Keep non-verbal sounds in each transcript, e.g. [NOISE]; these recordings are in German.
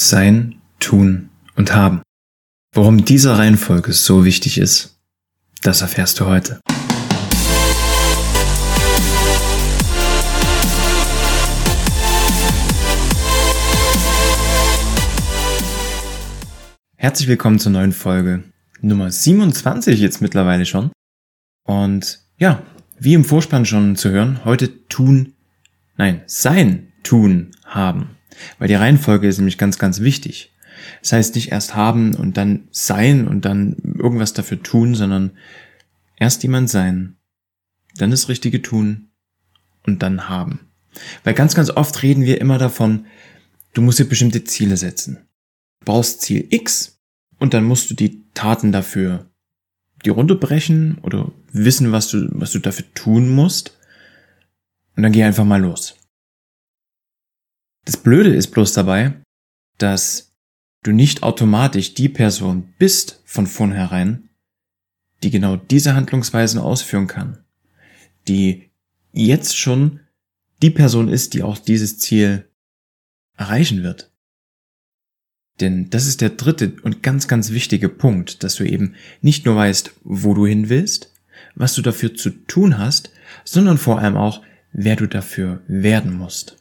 Sein, Tun und Haben. Warum diese Reihenfolge so wichtig ist, das erfährst du heute. Herzlich willkommen zur neuen Folge Nummer 27 jetzt mittlerweile schon. Und ja, wie im Vorspann schon zu hören, heute tun, nein, sein, tun, haben. Weil die Reihenfolge ist nämlich ganz, ganz wichtig. Das heißt nicht erst haben und dann sein und dann irgendwas dafür tun, sondern erst jemand sein, dann das Richtige tun und dann haben. Weil ganz, ganz oft reden wir immer davon, du musst dir bestimmte Ziele setzen. Du brauchst Ziel X und dann musst du die Taten dafür die runterbrechen oder wissen, was du, was du dafür tun musst. Und dann geh einfach mal los. Das Blöde ist bloß dabei, dass du nicht automatisch die Person bist von vornherein, die genau diese Handlungsweisen ausführen kann, die jetzt schon die Person ist, die auch dieses Ziel erreichen wird. Denn das ist der dritte und ganz, ganz wichtige Punkt, dass du eben nicht nur weißt, wo du hin willst, was du dafür zu tun hast, sondern vor allem auch, wer du dafür werden musst.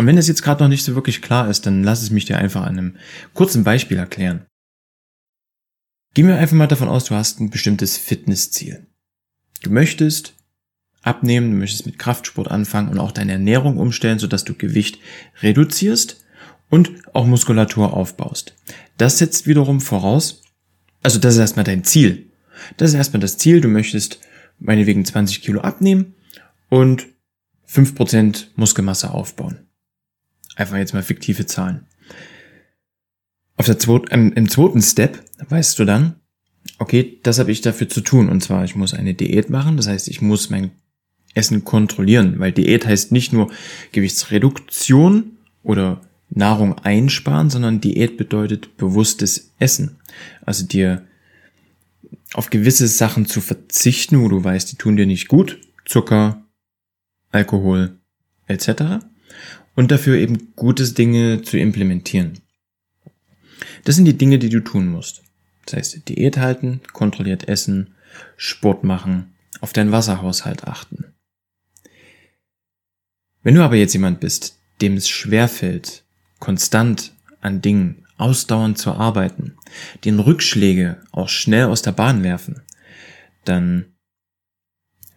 Und wenn das jetzt gerade noch nicht so wirklich klar ist, dann lass es mich dir einfach an einem kurzen Beispiel erklären. Gehen wir einfach mal davon aus, du hast ein bestimmtes Fitnessziel. Du möchtest abnehmen, du möchtest mit Kraftsport anfangen und auch deine Ernährung umstellen, sodass du Gewicht reduzierst und auch Muskulatur aufbaust. Das setzt wiederum voraus, also das ist erstmal dein Ziel. Das ist erstmal das Ziel, du möchtest meinetwegen 20 Kilo abnehmen und 5% Muskelmasse aufbauen. Einfach jetzt mal fiktive Zahlen. Auf der zweiten, ähm, Im zweiten Step weißt du dann, okay, das habe ich dafür zu tun. Und zwar, ich muss eine Diät machen. Das heißt, ich muss mein Essen kontrollieren, weil Diät heißt nicht nur Gewichtsreduktion oder Nahrung einsparen, sondern Diät bedeutet bewusstes Essen. Also dir auf gewisse Sachen zu verzichten, wo du weißt, die tun dir nicht gut. Zucker, Alkohol etc und dafür eben gutes Dinge zu implementieren. Das sind die Dinge, die du tun musst. Das heißt, Diät halten, kontrolliert essen, Sport machen, auf deinen Wasserhaushalt achten. Wenn du aber jetzt jemand bist, dem es schwerfällt, konstant an Dingen ausdauernd zu arbeiten, den Rückschläge auch schnell aus der Bahn werfen, dann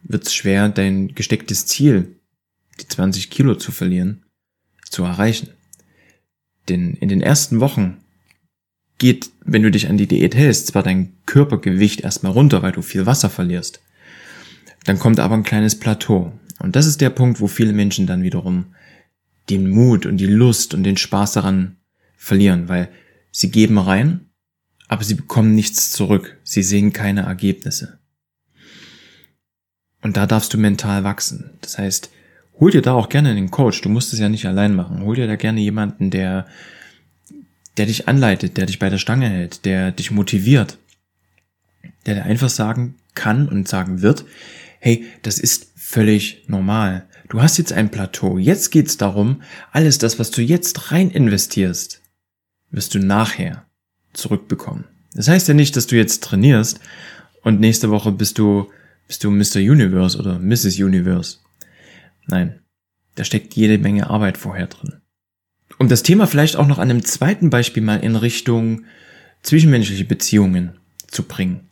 wird es schwer, dein gestecktes Ziel, die 20 Kilo zu verlieren, zu erreichen. Denn in den ersten Wochen geht, wenn du dich an die Diät hältst, zwar dein Körpergewicht erstmal runter, weil du viel Wasser verlierst. Dann kommt aber ein kleines Plateau. Und das ist der Punkt, wo viele Menschen dann wiederum den Mut und die Lust und den Spaß daran verlieren, weil sie geben rein, aber sie bekommen nichts zurück. Sie sehen keine Ergebnisse. Und da darfst du mental wachsen. Das heißt, hol dir da auch gerne einen Coach. Du musst es ja nicht allein machen. Hol dir da gerne jemanden, der, der dich anleitet, der dich bei der Stange hält, der dich motiviert, der dir einfach sagen kann und sagen wird, hey, das ist völlig normal. Du hast jetzt ein Plateau. Jetzt geht's darum, alles das, was du jetzt rein investierst, wirst du nachher zurückbekommen. Das heißt ja nicht, dass du jetzt trainierst und nächste Woche bist du, bist du Mr. Universe oder Mrs. Universe. Nein, da steckt jede Menge Arbeit vorher drin. Um das Thema vielleicht auch noch an einem zweiten Beispiel mal in Richtung zwischenmenschliche Beziehungen zu bringen.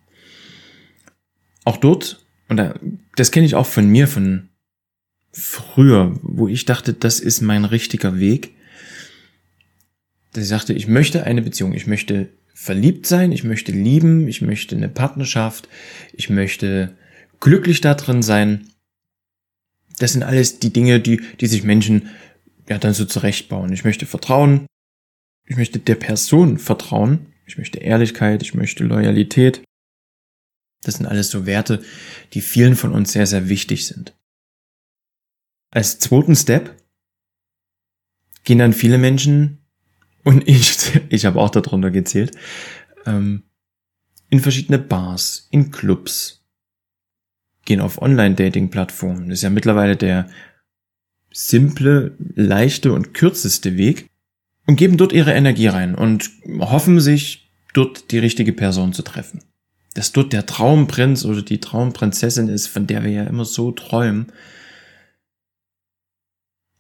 Auch dort, und das kenne ich auch von mir, von früher, wo ich dachte, das ist mein richtiger Weg, dass ich sagte, ich möchte eine Beziehung, ich möchte verliebt sein, ich möchte lieben, ich möchte eine Partnerschaft, ich möchte glücklich da drin sein das sind alles die Dinge, die, die sich Menschen ja dann so zurechtbauen. Ich möchte vertrauen. Ich möchte der Person vertrauen. Ich möchte Ehrlichkeit. Ich möchte Loyalität. Das sind alles so Werte, die vielen von uns sehr, sehr wichtig sind. Als zweiten Step gehen dann viele Menschen, und [LAUGHS] ich, ich habe auch darunter gezählt, ähm, in verschiedene Bars, in Clubs, gehen auf Online-Dating-Plattformen. Das ist ja mittlerweile der simple, leichte und kürzeste Weg, und geben dort ihre Energie rein und hoffen sich, dort die richtige Person zu treffen. Dass dort der Traumprinz oder die Traumprinzessin ist, von der wir ja immer so träumen.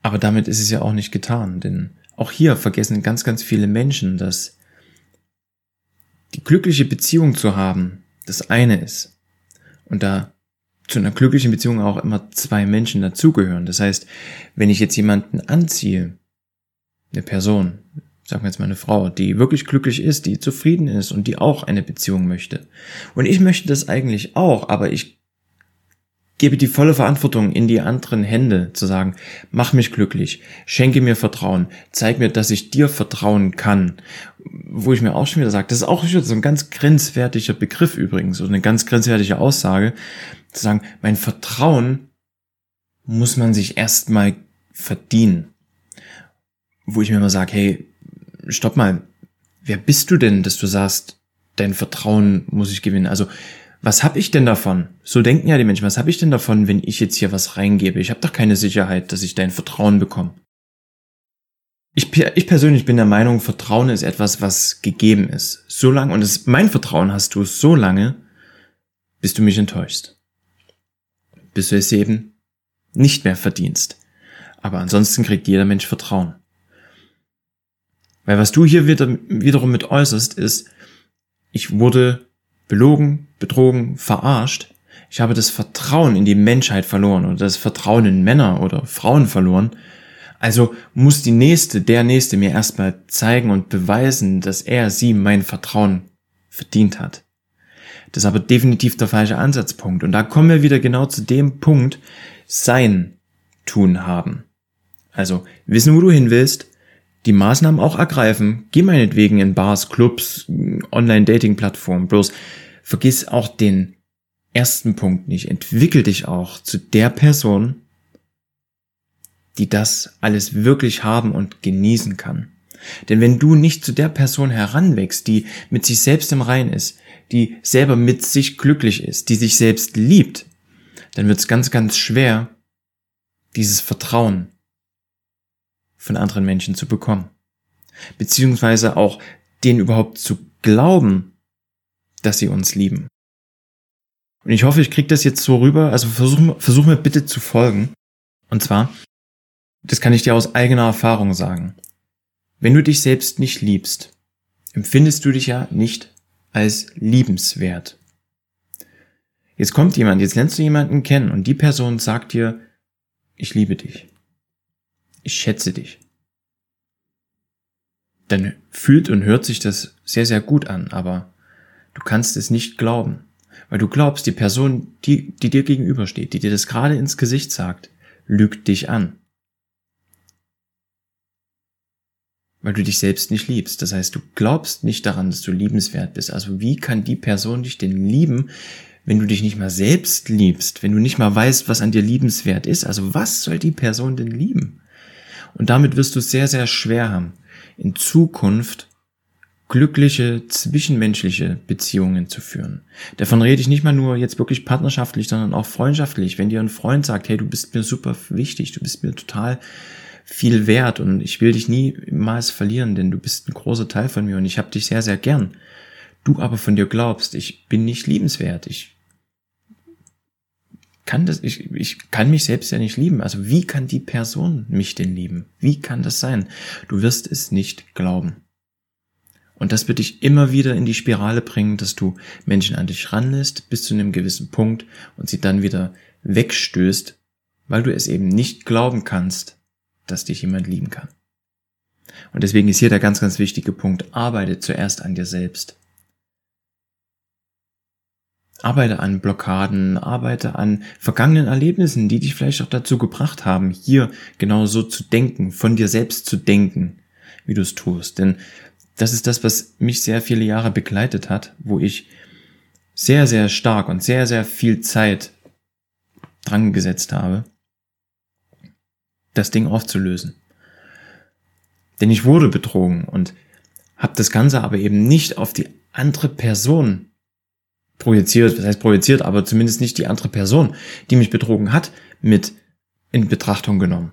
Aber damit ist es ja auch nicht getan, denn auch hier vergessen ganz, ganz viele Menschen, dass die glückliche Beziehung zu haben das eine ist. Und da zu einer glücklichen Beziehung auch immer zwei Menschen dazugehören. Das heißt, wenn ich jetzt jemanden anziehe, eine Person, sagen wir jetzt mal eine Frau, die wirklich glücklich ist, die zufrieden ist und die auch eine Beziehung möchte. Und ich möchte das eigentlich auch, aber ich gebe die volle Verantwortung in die anderen Hände, zu sagen, mach mich glücklich, schenke mir Vertrauen, zeig mir, dass ich dir vertrauen kann. Wo ich mir auch schon wieder sage, das ist auch so ein ganz grenzwertiger Begriff übrigens, oder eine ganz grenzwertige Aussage, zu sagen, mein Vertrauen muss man sich erstmal verdienen. Wo ich mir immer sage, hey, stopp mal, wer bist du denn, dass du sagst, dein Vertrauen muss ich gewinnen? Also was habe ich denn davon? So denken ja die Menschen, was habe ich denn davon, wenn ich jetzt hier was reingebe? Ich habe doch keine Sicherheit, dass ich dein Vertrauen bekomme. Ich, ich persönlich bin der Meinung, Vertrauen ist etwas, was gegeben ist. So lange, und es, mein Vertrauen hast du so lange, bis du mich enttäuschst. Bis du es eben nicht mehr verdienst. Aber ansonsten kriegt jeder Mensch Vertrauen. Weil was du hier wieder, wiederum mit äußerst, ist, ich wurde belogen, betrogen, verarscht. Ich habe das Vertrauen in die Menschheit verloren oder das Vertrauen in Männer oder Frauen verloren. Also muss die Nächste, der Nächste mir erstmal zeigen und beweisen, dass er sie mein Vertrauen verdient hat. Das ist aber definitiv der falsche Ansatzpunkt. Und da kommen wir wieder genau zu dem Punkt, sein tun haben. Also wissen, wo du hin willst, die Maßnahmen auch ergreifen. Geh meinetwegen in Bars, Clubs, Online-Dating-Plattformen. Bloß vergiss auch den ersten Punkt nicht. Entwickel dich auch zu der Person, die das alles wirklich haben und genießen kann. Denn wenn du nicht zu der Person heranwächst, die mit sich selbst im Rein ist, die selber mit sich glücklich ist, die sich selbst liebt, dann wird es ganz, ganz schwer, dieses Vertrauen von anderen Menschen zu bekommen. Beziehungsweise auch denen überhaupt zu glauben, dass sie uns lieben. Und ich hoffe, ich kriege das jetzt so rüber. Also versuch, versuch mir bitte zu folgen. Und zwar, das kann ich dir aus eigener Erfahrung sagen. Wenn du dich selbst nicht liebst, empfindest du dich ja nicht als liebenswert. Jetzt kommt jemand, jetzt lernst du jemanden kennen und die Person sagt dir, ich liebe dich ich schätze dich. Dann fühlt und hört sich das sehr, sehr gut an, aber du kannst es nicht glauben, weil du glaubst, die Person, die, die dir gegenübersteht, die dir das gerade ins Gesicht sagt, lügt dich an. Weil du dich selbst nicht liebst. Das heißt, du glaubst nicht daran, dass du liebenswert bist. Also wie kann die Person dich denn lieben, wenn du dich nicht mal selbst liebst, wenn du nicht mal weißt, was an dir liebenswert ist? Also was soll die Person denn lieben? Und damit wirst du es sehr, sehr schwer haben, in Zukunft glückliche zwischenmenschliche Beziehungen zu führen. Davon rede ich nicht mal nur jetzt wirklich partnerschaftlich, sondern auch freundschaftlich. Wenn dir ein Freund sagt, hey, du bist mir super wichtig, du bist mir total viel wert und ich will dich niemals verlieren, denn du bist ein großer Teil von mir und ich habe dich sehr, sehr gern. Du aber von dir glaubst, ich bin nicht liebenswert, ich kann das, ich, ich kann mich selbst ja nicht lieben. Also wie kann die Person mich denn lieben? Wie kann das sein? Du wirst es nicht glauben. Und das wird dich immer wieder in die Spirale bringen, dass du Menschen an dich ranlässt bis zu einem gewissen Punkt und sie dann wieder wegstößt, weil du es eben nicht glauben kannst, dass dich jemand lieben kann. Und deswegen ist hier der ganz, ganz wichtige Punkt, arbeite zuerst an dir selbst. Arbeite an Blockaden, arbeite an vergangenen Erlebnissen, die dich vielleicht auch dazu gebracht haben, hier genau so zu denken, von dir selbst zu denken, wie du es tust. Denn das ist das, was mich sehr viele Jahre begleitet hat, wo ich sehr, sehr stark und sehr, sehr viel Zeit dran gesetzt habe, das Ding aufzulösen. Denn ich wurde betrogen und habe das Ganze aber eben nicht auf die andere Person projiziert, das heißt projiziert, aber zumindest nicht die andere Person, die mich betrogen hat, mit in Betrachtung genommen.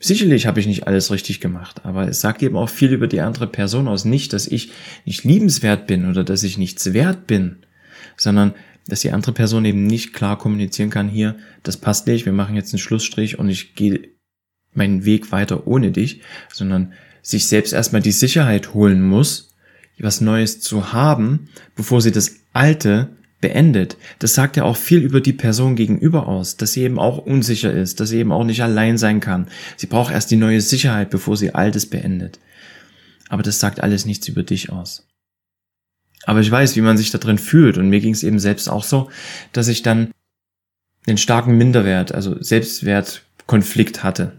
Sicherlich habe ich nicht alles richtig gemacht, aber es sagt eben auch viel über die andere Person aus. Nicht, dass ich nicht liebenswert bin oder dass ich nichts wert bin, sondern dass die andere Person eben nicht klar kommunizieren kann, hier, das passt nicht, wir machen jetzt einen Schlussstrich und ich gehe meinen Weg weiter ohne dich, sondern sich selbst erstmal die Sicherheit holen muss, was Neues zu haben, bevor sie das Alte beendet. Das sagt ja auch viel über die Person gegenüber aus, dass sie eben auch unsicher ist, dass sie eben auch nicht allein sein kann. Sie braucht erst die neue Sicherheit, bevor sie Altes beendet. Aber das sagt alles nichts über dich aus. Aber ich weiß, wie man sich da drin fühlt und mir ging es eben selbst auch so, dass ich dann den starken Minderwert, also Selbstwertkonflikt hatte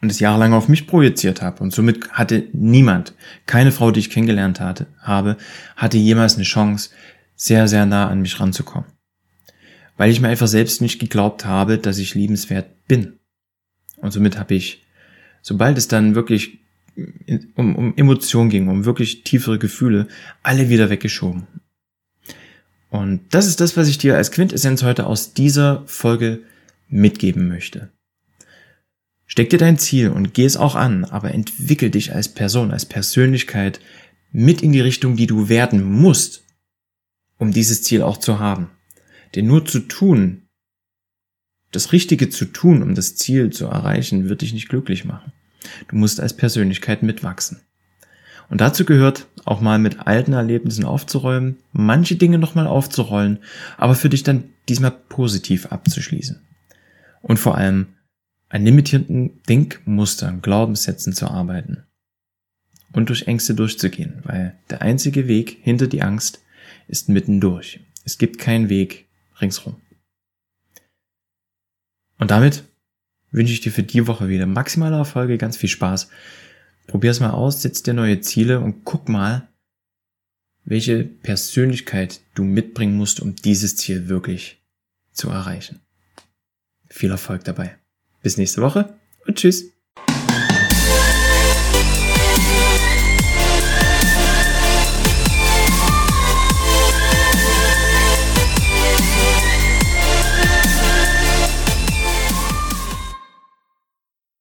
und es jahrelang auf mich projiziert habe und somit hatte niemand, keine Frau, die ich kennengelernt hatte, habe, hatte jemals eine Chance, sehr, sehr nah an mich ranzukommen. Weil ich mir einfach selbst nicht geglaubt habe, dass ich liebenswert bin. Und somit habe ich, sobald es dann wirklich um, um Emotionen ging, um wirklich tiefere Gefühle, alle wieder weggeschoben. Und das ist das, was ich dir als Quintessenz heute aus dieser Folge mitgeben möchte. Steck dir dein Ziel und geh es auch an, aber entwickel dich als Person, als Persönlichkeit mit in die Richtung, die du werden musst, um dieses Ziel auch zu haben. Denn nur zu tun, das Richtige zu tun, um das Ziel zu erreichen, wird dich nicht glücklich machen. Du musst als Persönlichkeit mitwachsen. Und dazu gehört auch mal mit alten Erlebnissen aufzuräumen, manche Dinge nochmal aufzurollen, aber für dich dann diesmal positiv abzuschließen. Und vor allem an limitierenden Denkmustern, Glaubenssätzen zu arbeiten. Und durch Ängste durchzugehen, weil der einzige Weg hinter die Angst ist mittendurch. Es gibt keinen Weg ringsrum. Und damit wünsche ich dir für die Woche wieder maximale Erfolge, ganz viel Spaß. Probier es mal aus, setz dir neue Ziele und guck mal, welche Persönlichkeit du mitbringen musst, um dieses Ziel wirklich zu erreichen. Viel Erfolg dabei. Bis nächste Woche und tschüss.